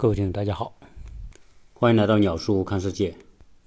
各位听众，大家好，欢迎来到鸟叔看世界。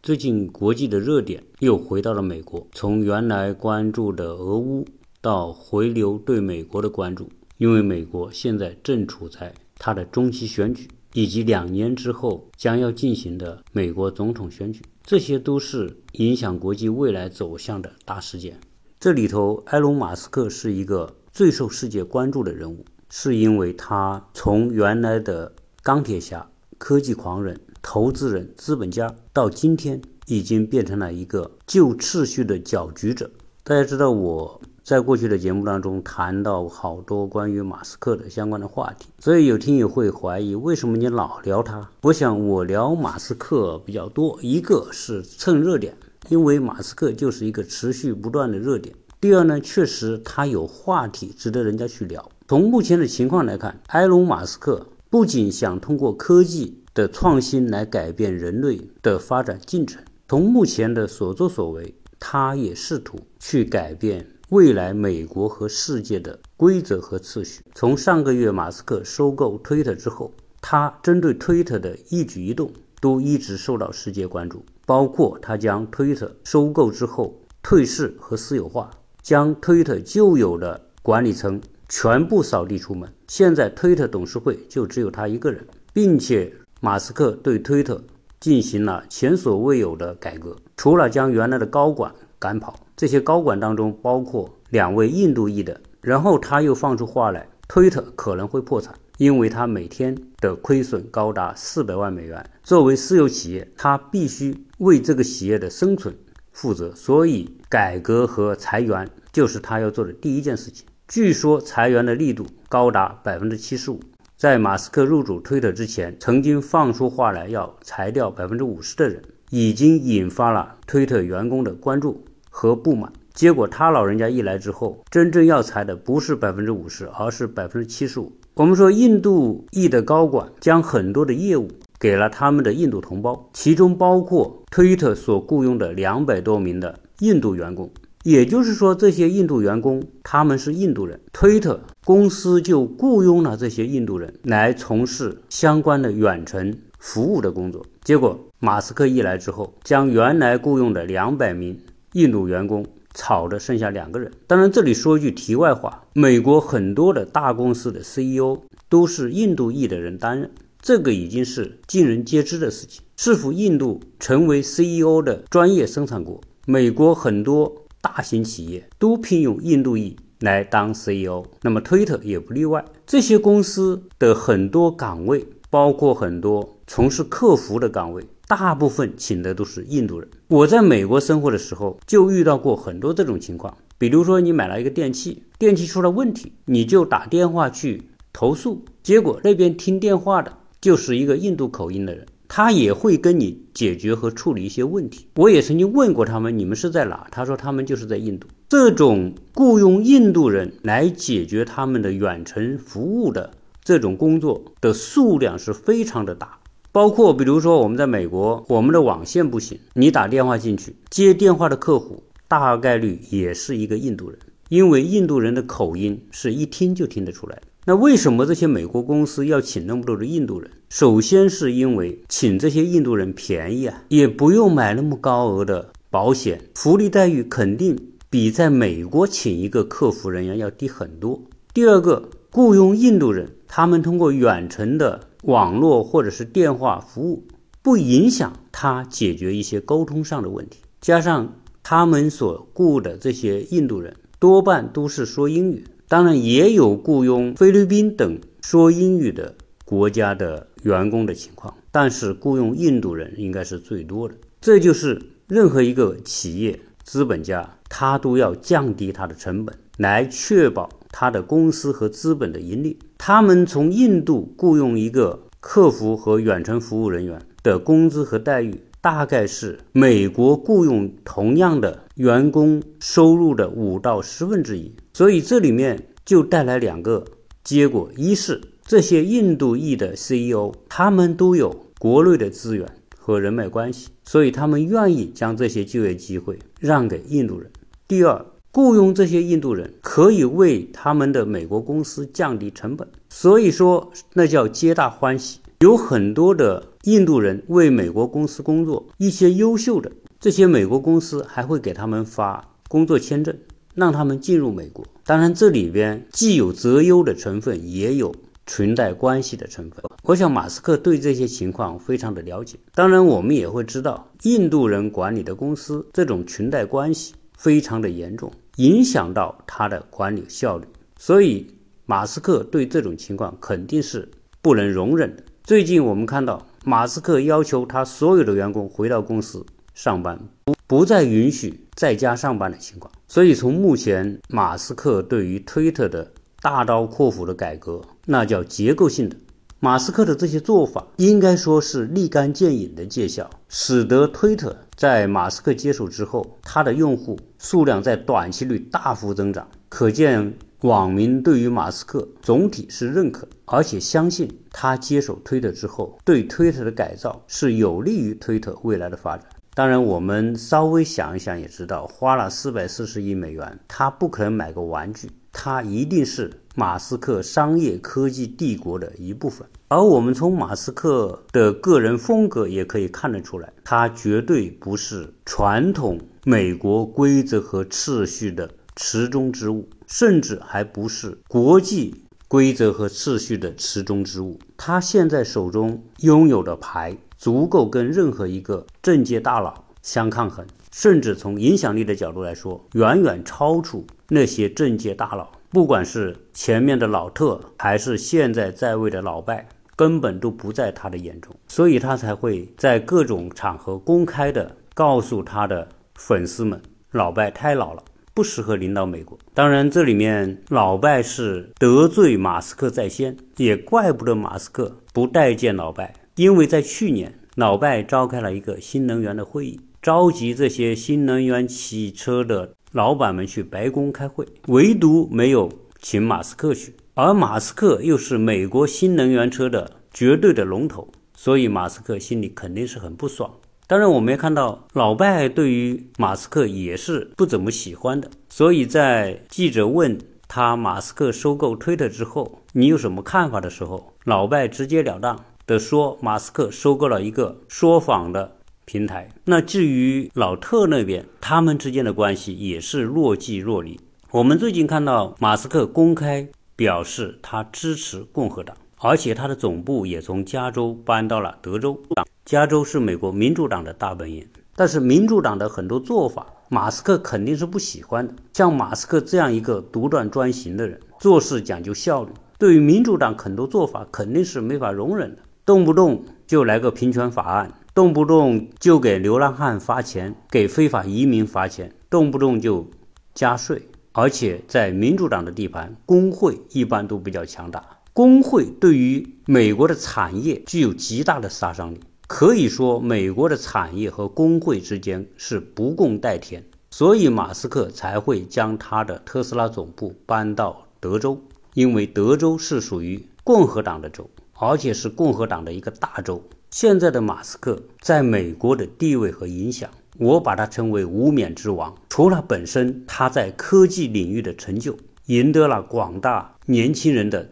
最近国际的热点又回到了美国，从原来关注的俄乌到回流对美国的关注，因为美国现在正处在它的中期选举，以及两年之后将要进行的美国总统选举，这些都是影响国际未来走向的大事件。这里头，埃隆·马斯克是一个最受世界关注的人物，是因为他从原来的钢铁侠、科技狂人、投资人、资本家，到今天已经变成了一个旧秩序的搅局者。大家知道，我在过去的节目当中谈到好多关于马斯克的相关的话题，所以有听友会怀疑，为什么你老聊他？我想，我聊马斯克比较多，一个是蹭热点，因为马斯克就是一个持续不断的热点；第二呢，确实他有话题值得人家去聊。从目前的情况来看，埃隆·马斯克。不仅想通过科技的创新来改变人类的发展进程，从目前的所作所为，他也试图去改变未来美国和世界的规则和次序。从上个月马斯克收购推特之后，他针对推特的一举一动都一直受到世界关注，包括他将推特收购之后退市和私有化，将推特旧有的管理层。全部扫地出门。现在推特董事会就只有他一个人，并且马斯克对推特进行了前所未有的改革。除了将原来的高管赶跑，这些高管当中包括两位印度裔的。然后他又放出话来，推特可能会破产，因为他每天的亏损高达四百万美元。作为私有企业，他必须为这个企业的生存负责，所以改革和裁员就是他要做的第一件事情。据说裁员的力度高达百分之七十五。在马斯克入主推特之前，曾经放出话来要裁掉百分之五十的人，已经引发了推特员工的关注和不满。结果他老人家一来之后，真正要裁的不是百分之五十，而是百分之七十五。我们说，印度裔的高管将很多的业务给了他们的印度同胞，其中包括推特所雇佣的两百多名的印度员工。也就是说，这些印度员工他们是印度人，推特公司就雇佣了这些印度人来从事相关的远程服务的工作。结果，马斯克一来之后，将原来雇佣的两百名印度员工炒的剩下两个人。当然，这里说一句题外话：美国很多的大公司的 CEO 都是印度裔的人担任，这个已经是尽人皆知的事情。是否印度成为 CEO 的专业生产国？美国很多。大型企业都聘用印度裔来当 CEO，那么推特也不例外。这些公司的很多岗位，包括很多从事客服的岗位，大部分请的都是印度人。我在美国生活的时候，就遇到过很多这种情况。比如说，你买了一个电器，电器出了问题，你就打电话去投诉，结果那边听电话的就是一个印度口音的人。他也会跟你解决和处理一些问题。我也曾经问过他们，你们是在哪？他说他们就是在印度。这种雇佣印度人来解决他们的远程服务的这种工作的数量是非常的大。包括比如说我们在美国，我们的网线不行，你打电话进去，接电话的客户大概率也是一个印度人，因为印度人的口音是一听就听得出来。那为什么这些美国公司要请那么多的印度人？首先是因为请这些印度人便宜啊，也不用买那么高额的保险，福利待遇肯定比在美国请一个客服人员要低很多。第二个，雇佣印度人，他们通过远程的网络或者是电话服务，不影响他解决一些沟通上的问题。加上他们所雇的这些印度人多半都是说英语。当然也有雇佣菲律宾等说英语的国家的员工的情况，但是雇佣印度人应该是最多的。这就是任何一个企业资本家，他都要降低他的成本，来确保他的公司和资本的盈利。他们从印度雇佣一个客服和远程服务人员的工资和待遇，大概是美国雇佣同样的员工收入的五到十分之一。所以这里面就带来两个结果：一是这些印度裔的 CEO，他们都有国内的资源和人脉关系，所以他们愿意将这些就业机会让给印度人；第二，雇佣这些印度人可以为他们的美国公司降低成本，所以说那叫皆大欢喜。有很多的印度人为美国公司工作，一些优秀的这些美国公司还会给他们发工作签证，让他们进入美国。当然，这里边既有择优的成分，也有裙带关系的成分。我想，马斯克对这些情况非常的了解。当然，我们也会知道，印度人管理的公司这种裙带关系非常的严重，影响到他的管理效率。所以，马斯克对这种情况肯定是不能容忍的。最近，我们看到马斯克要求他所有的员工回到公司上班，不不再允许在家上班的情况。所以，从目前马斯克对于推特的大刀阔斧的改革，那叫结构性的。马斯克的这些做法，应该说是立竿见影的见效，使得推特在马斯克接手之后，他的用户数量在短期内大幅增长。可见，网民对于马斯克总体是认可，而且相信他接手推特之后，对推特的改造是有利于推特未来的发展。当然，我们稍微想一想也知道，花了四百四十亿美元，他不可能买个玩具，他一定是马斯克商业科技帝国的一部分。而我们从马斯克的个人风格也可以看得出来，他绝对不是传统美国规则和秩序的池中之物，甚至还不是国际规则和秩序的池中之物。他现在手中拥有的牌。足够跟任何一个政界大佬相抗衡，甚至从影响力的角度来说，远远超出那些政界大佬。不管是前面的老特，还是现在在位的老拜，根本都不在他的眼中，所以他才会在各种场合公开的告诉他的粉丝们：老拜太老了，不适合领导美国。当然，这里面老拜是得罪马斯克在先，也怪不得马斯克不待见老拜。因为在去年，老拜召开了一个新能源的会议，召集这些新能源汽车的老板们去白宫开会，唯独没有请马斯克去。而马斯克又是美国新能源车的绝对的龙头，所以马斯克心里肯定是很不爽。当然，我们也看到老拜对于马斯克也是不怎么喜欢的。所以在记者问他马斯克收购推特之后，你有什么看法的时候，老拜直截了当。的说，马斯克收购了一个说谎的平台。那至于老特那边，他们之间的关系也是若即若离。我们最近看到马斯克公开表示他支持共和党，而且他的总部也从加州搬到了德州。加州是美国民主党的大本营，但是民主党的很多做法，马斯克肯定是不喜欢的。像马斯克这样一个独断专行的人，做事讲究效率，对于民主党很多做法肯定是没法容忍的。动不动就来个平权法案，动不动就给流浪汉发钱，给非法移民发钱，动不动就加税，而且在民主党的地盘，工会一般都比较强大，工会对于美国的产业具有极大的杀伤力，可以说美国的产业和工会之间是不共戴天，所以马斯克才会将他的特斯拉总部搬到德州，因为德州是属于共和党的州。而且是共和党的一个大州。现在的马斯克在美国的地位和影响，我把他称为无冕之王。除了本身他在科技领域的成就，赢得了广大年轻人的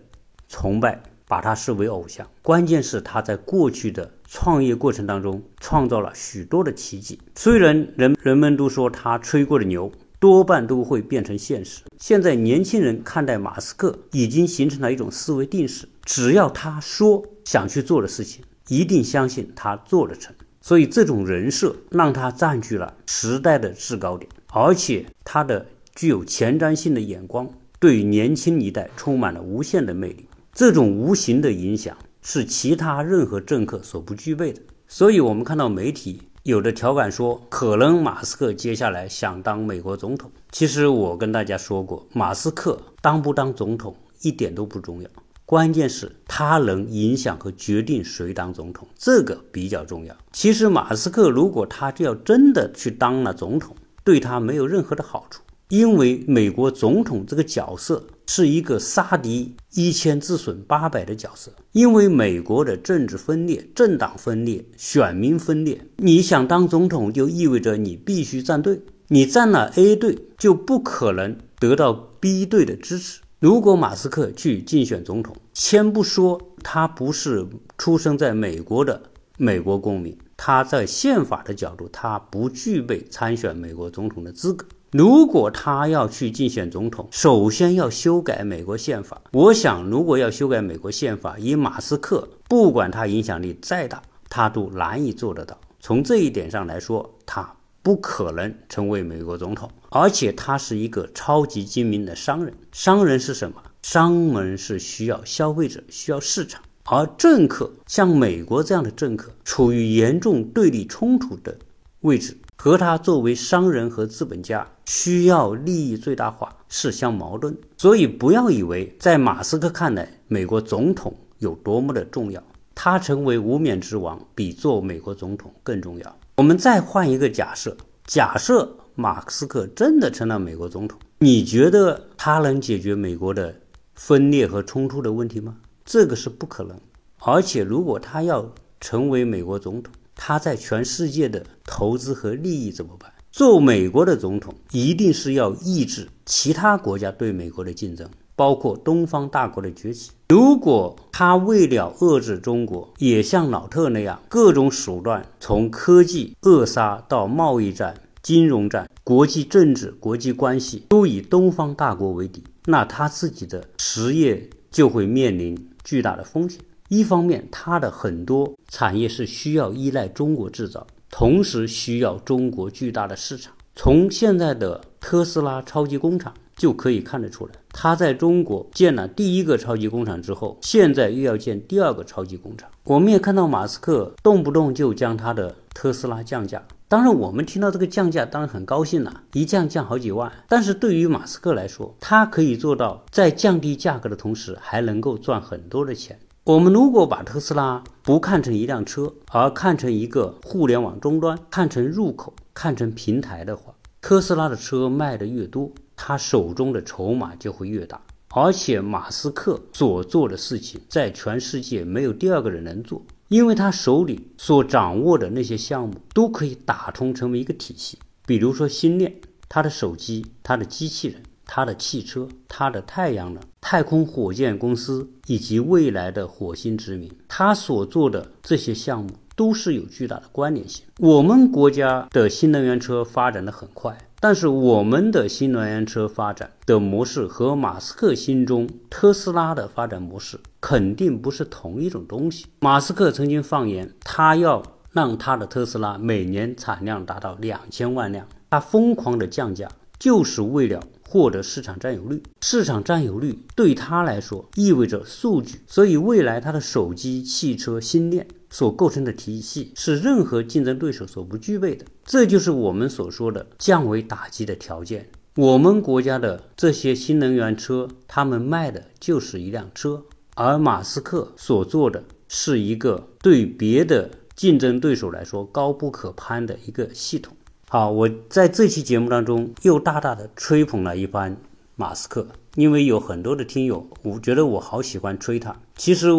崇拜，把他视为偶像。关键是他在过去的创业过程当中，创造了许多的奇迹。虽然人人们都说他吹过的牛。多半都会变成现实。现在年轻人看待马斯克已经形成了一种思维定式：只要他说想去做的事情，一定相信他做得成。所以这种人设让他占据了时代的制高点，而且他的具有前瞻性的眼光，对年轻一代充满了无限的魅力。这种无形的影响是其他任何政客所不具备的。所以，我们看到媒体。有的调侃说，可能马斯克接下来想当美国总统。其实我跟大家说过，马斯克当不当总统一点都不重要，关键是他能影响和决定谁当总统，这个比较重要。其实马斯克如果他就要真的去当了总统，对他没有任何的好处。因为美国总统这个角色是一个杀敌一千自损八百的角色，因为美国的政治分裂、政党分裂、选民分裂，你想当总统就意味着你必须站队，你站了 A 队就不可能得到 B 队的支持。如果马斯克去竞选总统，先不说他不是出生在美国的美国公民，他在宪法的角度，他不具备参选美国总统的资格。如果他要去竞选总统，首先要修改美国宪法。我想，如果要修改美国宪法，以马斯克，不管他影响力再大，他都难以做得到。从这一点上来说，他不可能成为美国总统。而且，他是一个超级精明的商人。商人是什么？商人是需要消费者，需要市场。而政客，像美国这样的政客，处于严重对立冲突的位置。和他作为商人和资本家需要利益最大化是相矛盾，所以不要以为在马斯克看来，美国总统有多么的重要，他成为无冕之王比做美国总统更重要。我们再换一个假设，假设马斯克真的成了美国总统，你觉得他能解决美国的分裂和冲突的问题吗？这个是不可能。而且如果他要成为美国总统，他在全世界的投资和利益怎么办？做美国的总统，一定是要抑制其他国家对美国的竞争，包括东方大国的崛起。如果他为了遏制中国，也像老特那样，各种手段，从科技扼杀到贸易战、金融战、国际政治、国际关系，都以东方大国为敌，那他自己的实业就会面临巨大的风险。一方面，它的很多产业是需要依赖中国制造，同时需要中国巨大的市场。从现在的特斯拉超级工厂就可以看得出来，它在中国建了第一个超级工厂之后，现在又要建第二个超级工厂。我们也看到马斯克动不动就将他的特斯拉降价，当然我们听到这个降价当然很高兴了，一降降好几万。但是对于马斯克来说，他可以做到在降低价格的同时，还能够赚很多的钱。我们如果把特斯拉不看成一辆车，而看成一个互联网终端，看成入口，看成平台的话，特斯拉的车卖的越多，他手中的筹码就会越大。而且马斯克所做的事情，在全世界没有第二个人能做，因为他手里所掌握的那些项目都可以打通成为一个体系。比如说星链，他的手机，他的机器人。他的汽车，他的太阳能、太空火箭公司以及未来的火星殖民，他所做的这些项目都是有巨大的关联性。我们国家的新能源车发展的很快，但是我们的新能源车发展的模式和马斯克心中特斯拉的发展模式肯定不是同一种东西。马斯克曾经放言，他要让他的特斯拉每年产量达到两千万辆，他疯狂的降价，就是为了。获得市场占有率，市场占有率对他来说意味着数据，所以未来他的手机、汽车、新链所构成的体系是任何竞争对手所不具备的。这就是我们所说的降维打击的条件。我们国家的这些新能源车，他们卖的就是一辆车，而马斯克所做的是一个对别的竞争对手来说高不可攀的一个系统。好，我在这期节目当中又大大的吹捧了一番马斯克，因为有很多的听友，我觉得我好喜欢吹他。其实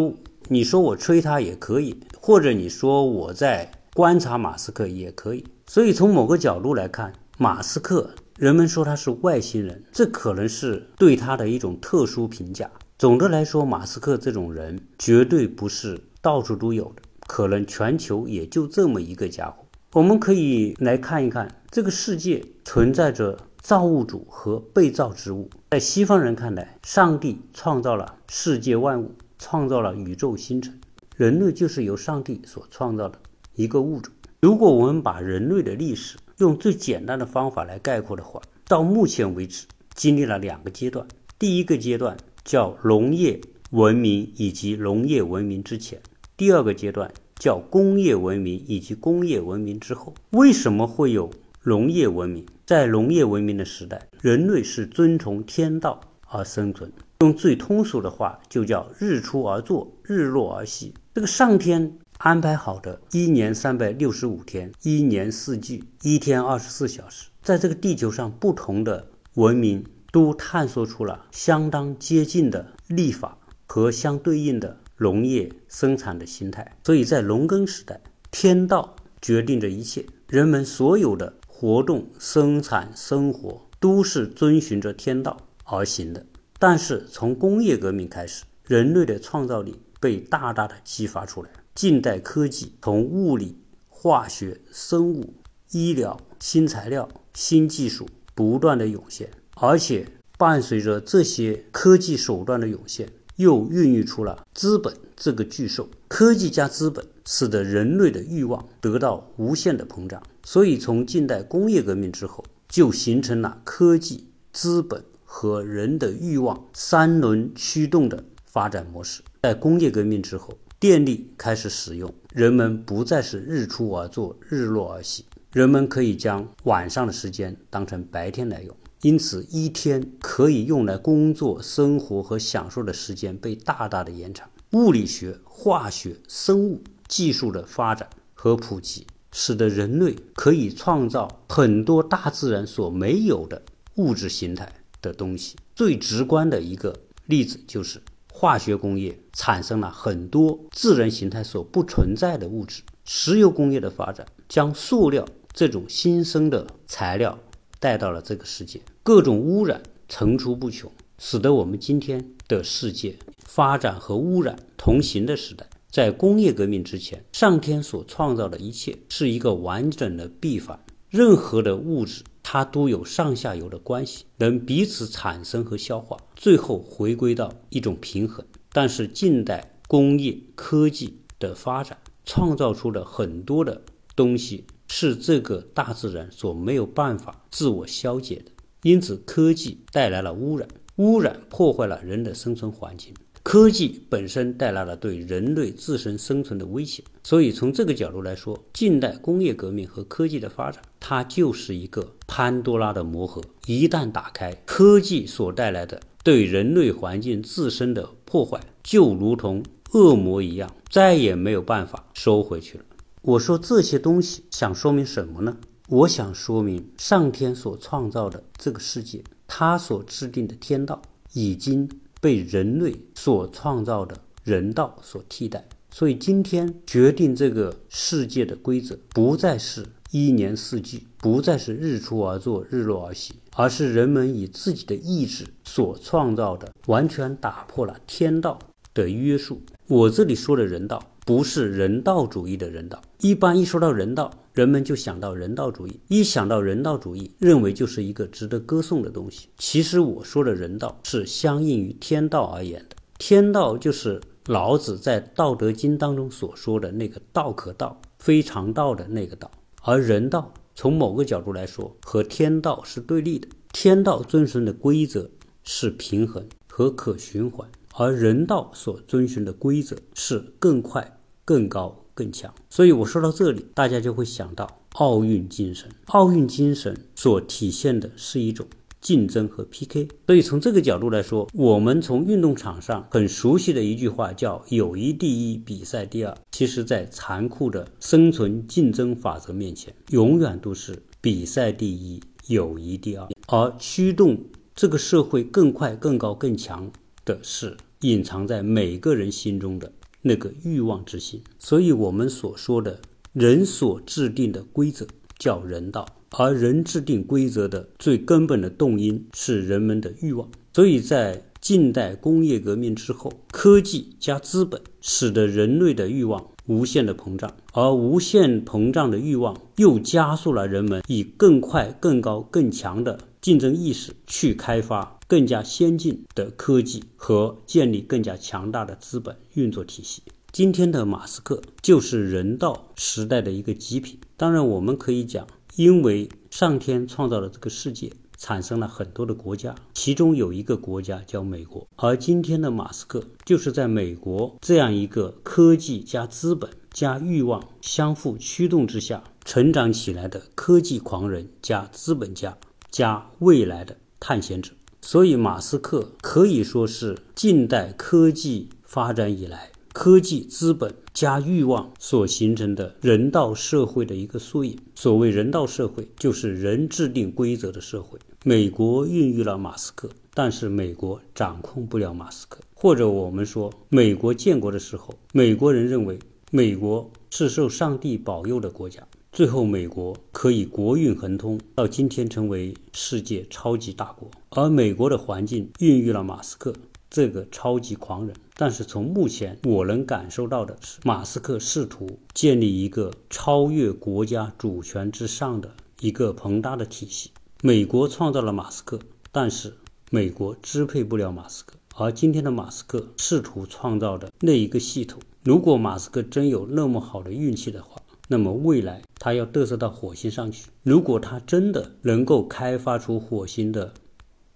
你说我吹他也可以，或者你说我在观察马斯克也可以。所以从某个角度来看，马斯克，人们说他是外星人，这可能是对他的一种特殊评价。总的来说，马斯克这种人绝对不是到处都有的，可能全球也就这么一个家伙。我们可以来看一看，这个世界存在着造物主和被造之物。在西方人看来，上帝创造了世界万物，创造了宇宙星辰，人类就是由上帝所创造的一个物种。如果我们把人类的历史用最简单的方法来概括的话，到目前为止经历了两个阶段。第一个阶段叫农业文明以及农业文明之前，第二个阶段。叫工业文明以及工业文明之后，为什么会有农业文明？在农业文明的时代，人类是遵从天道而生存。用最通俗的话，就叫日出而作，日落而息。这个上天安排好的一年三百六十五天，一年四季，一天二十四小时，在这个地球上，不同的文明都探索出了相当接近的历法和相对应的。农业生产的形态，所以在农耕时代，天道决定着一切，人们所有的活动、生产、生活都是遵循着天道而行的。但是从工业革命开始，人类的创造力被大大的激发出来。近代科技从物理、化学、生物、医疗、新材料、新技术不断的涌现，而且伴随着这些科技手段的涌现，又孕育出了资本这个巨兽。科技加资本，使得人类的欲望得到无限的膨胀。所以，从近代工业革命之后，就形成了科技、资本和人的欲望三轮驱动的发展模式。在工业革命之后，电力开始使用，人们不再是日出而作，日落而息，人们可以将晚上的时间当成白天来用，因此一天可以用来工作、生活和享受的时间被大大的延长。物理学、化学、生物技术的发展和普及，使得人类可以创造很多大自然所没有的物质形态的东西。最直观的一个例子就是。化学工业产生了很多自然形态所不存在的物质，石油工业的发展将塑料这种新生的材料带到了这个世界，各种污染层出不穷，使得我们今天的世界发展和污染同行的时代。在工业革命之前，上天所创造的一切是一个完整的闭环，任何的物质。它都有上下游的关系，能彼此产生和消化，最后回归到一种平衡。但是近代工业科技的发展，创造出了很多的东西，是这个大自然所没有办法自我消解的。因此，科技带来了污染，污染破坏了人的生存环境。科技本身带来了对人类自身生存的威胁，所以从这个角度来说，近代工业革命和科技的发展，它就是一个潘多拉的魔盒。一旦打开，科技所带来的对人类环境自身的破坏，就如同恶魔一样，再也没有办法收回去了。我说这些东西想说明什么呢？我想说明上天所创造的这个世界，他所制定的天道已经。被人类所创造的人道所替代，所以今天决定这个世界的规则，不再是一年四季，不再是日出而作，日落而息，而是人们以自己的意志所创造的，完全打破了天道的约束。我这里说的人道。不是人道主义的人道。一般一说到人道，人们就想到人道主义。一想到人道主义，认为就是一个值得歌颂的东西。其实我说的人道是相应于天道而言的。天道就是老子在《道德经》当中所说的那个“道可道，非常道”的那个道。而人道从某个角度来说，和天道是对立的。天道遵循的规则是平衡和可循环。而人道所遵循的规则是更快、更高、更强，所以我说到这里，大家就会想到奥运精神。奥运精神所体现的是一种竞争和 PK。所以从这个角度来说，我们从运动场上很熟悉的一句话叫“友谊第一，比赛第二”。其实，在残酷的生存竞争法则面前，永远都是比赛第一，友谊第二。而驱动这个社会更快、更高、更强。的是隐藏在每个人心中的那个欲望之心，所以我们所说的人所制定的规则叫人道，而人制定规则的最根本的动因是人们的欲望。所以在近代工业革命之后，科技加资本使得人类的欲望无限的膨胀，而无限膨胀的欲望又加速了人们以更快、更高、更强的竞争意识去开发。更加先进的科技和建立更加强大的资本运作体系。今天的马斯克就是人道时代的一个极品。当然，我们可以讲，因为上天创造了这个世界，产生了很多的国家，其中有一个国家叫美国。而今天的马斯克就是在美国这样一个科技加资本加欲望相互驱动之下成长起来的科技狂人加资本家加未来的探险者。所以，马斯克可以说是近代科技发展以来，科技资本加欲望所形成的人道社会的一个缩影。所谓人道社会，就是人制定规则的社会。美国孕育了马斯克，但是美国掌控不了马斯克。或者我们说，美国建国的时候，美国人认为美国是受上帝保佑的国家。最后，美国可以国运亨通，到今天成为世界超级大国。而美国的环境孕育了马斯克，这个超级狂人。但是从目前我能感受到的是，马斯克试图建立一个超越国家主权之上的一个庞大的体系。美国创造了马斯克，但是美国支配不了马斯克。而今天的马斯克试图创造的那一个系统，如果马斯克真有那么好的运气的话，那么未来他要嘚瑟到火星上去。如果他真的能够开发出火星的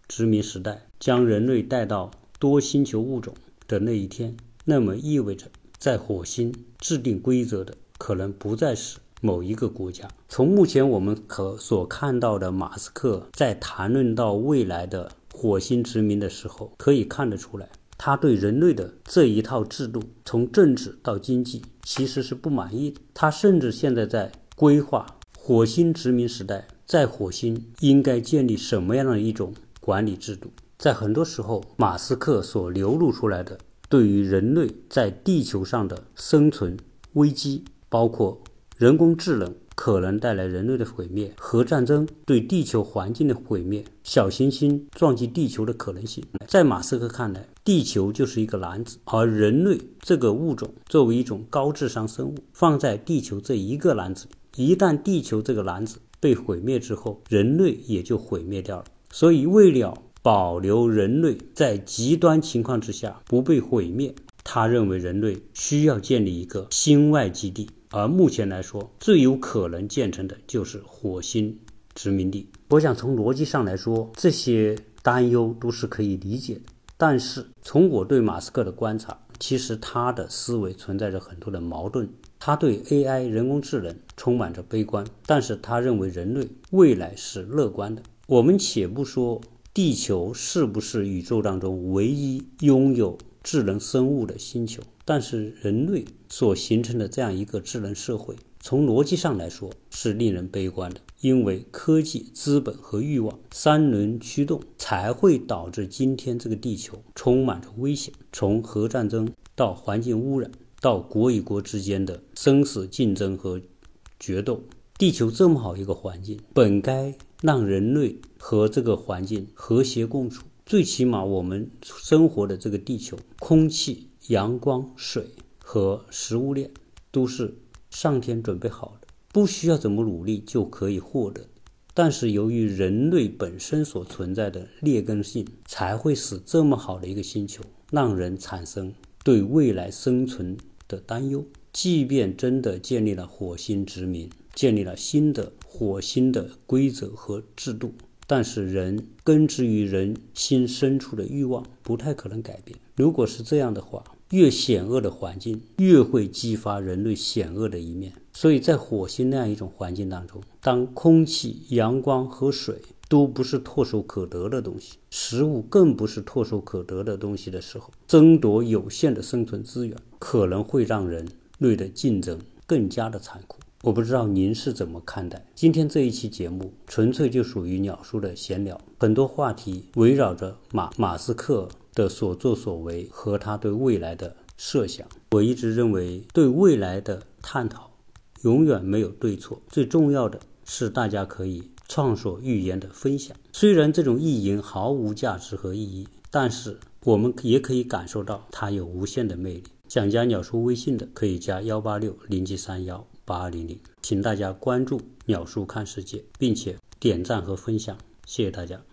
殖民时代，将人类带到多星球物种的那一天，那么意味着在火星制定规则的可能不再是某一个国家。从目前我们可所看到的，马斯克在谈论到未来的火星殖民的时候，可以看得出来。他对人类的这一套制度，从政治到经济，其实是不满意的。他甚至现在在规划火星殖民时代，在火星应该建立什么样的一种管理制度。在很多时候，马斯克所流露出来的对于人类在地球上的生存危机，包括人工智能。可能带来人类的毁灭，核战争对地球环境的毁灭，小行星撞击地球的可能性。在马斯克看来，地球就是一个篮子，而人类这个物种作为一种高智商生物，放在地球这一个篮子里，一旦地球这个篮子被毁灭之后，人类也就毁灭掉了。所以，为了保留人类在极端情况之下不被毁灭，他认为人类需要建立一个星外基地。而目前来说，最有可能建成的就是火星殖民地。我想从逻辑上来说，这些担忧都是可以理解的。但是从我对马斯克的观察，其实他的思维存在着很多的矛盾。他对 AI 人工智能充满着悲观，但是他认为人类未来是乐观的。我们且不说地球是不是宇宙当中唯一拥有智能生物的星球。但是人类所形成的这样一个智能社会，从逻辑上来说是令人悲观的，因为科技、资本和欲望三轮驱动，才会导致今天这个地球充满着危险。从核战争到环境污染，到国与国之间的生死竞争和决斗，地球这么好一个环境，本该让人类和这个环境和谐共处。最起码我们生活的这个地球，空气。阳光、水和食物链都是上天准备好的，不需要怎么努力就可以获得。但是由于人类本身所存在的劣根性，才会使这么好的一个星球让人产生对未来生存的担忧。即便真的建立了火星殖民，建立了新的火星的规则和制度，但是人根植于人心深处的欲望不太可能改变。如果是这样的话，越险恶的环境，越会激发人类险恶的一面。所以在火星那样一种环境当中，当空气、阳光和水都不是唾手可得的东西，食物更不是唾手可得的东西的时候，争夺有限的生存资源，可能会让人类的竞争更加的残酷。我不知道您是怎么看待今天这一期节目，纯粹就属于鸟叔的闲聊，很多话题围绕着马马斯克。的所作所为和他对未来的设想，我一直认为对未来的探讨永远没有对错，最重要的是大家可以畅所欲言的分享。虽然这种意淫毫无价值和意义，但是我们也可以感受到它有无限的魅力。想加鸟叔微信的可以加幺八六零七三幺八二零零，请大家关注鸟叔看世界，并且点赞和分享，谢谢大家。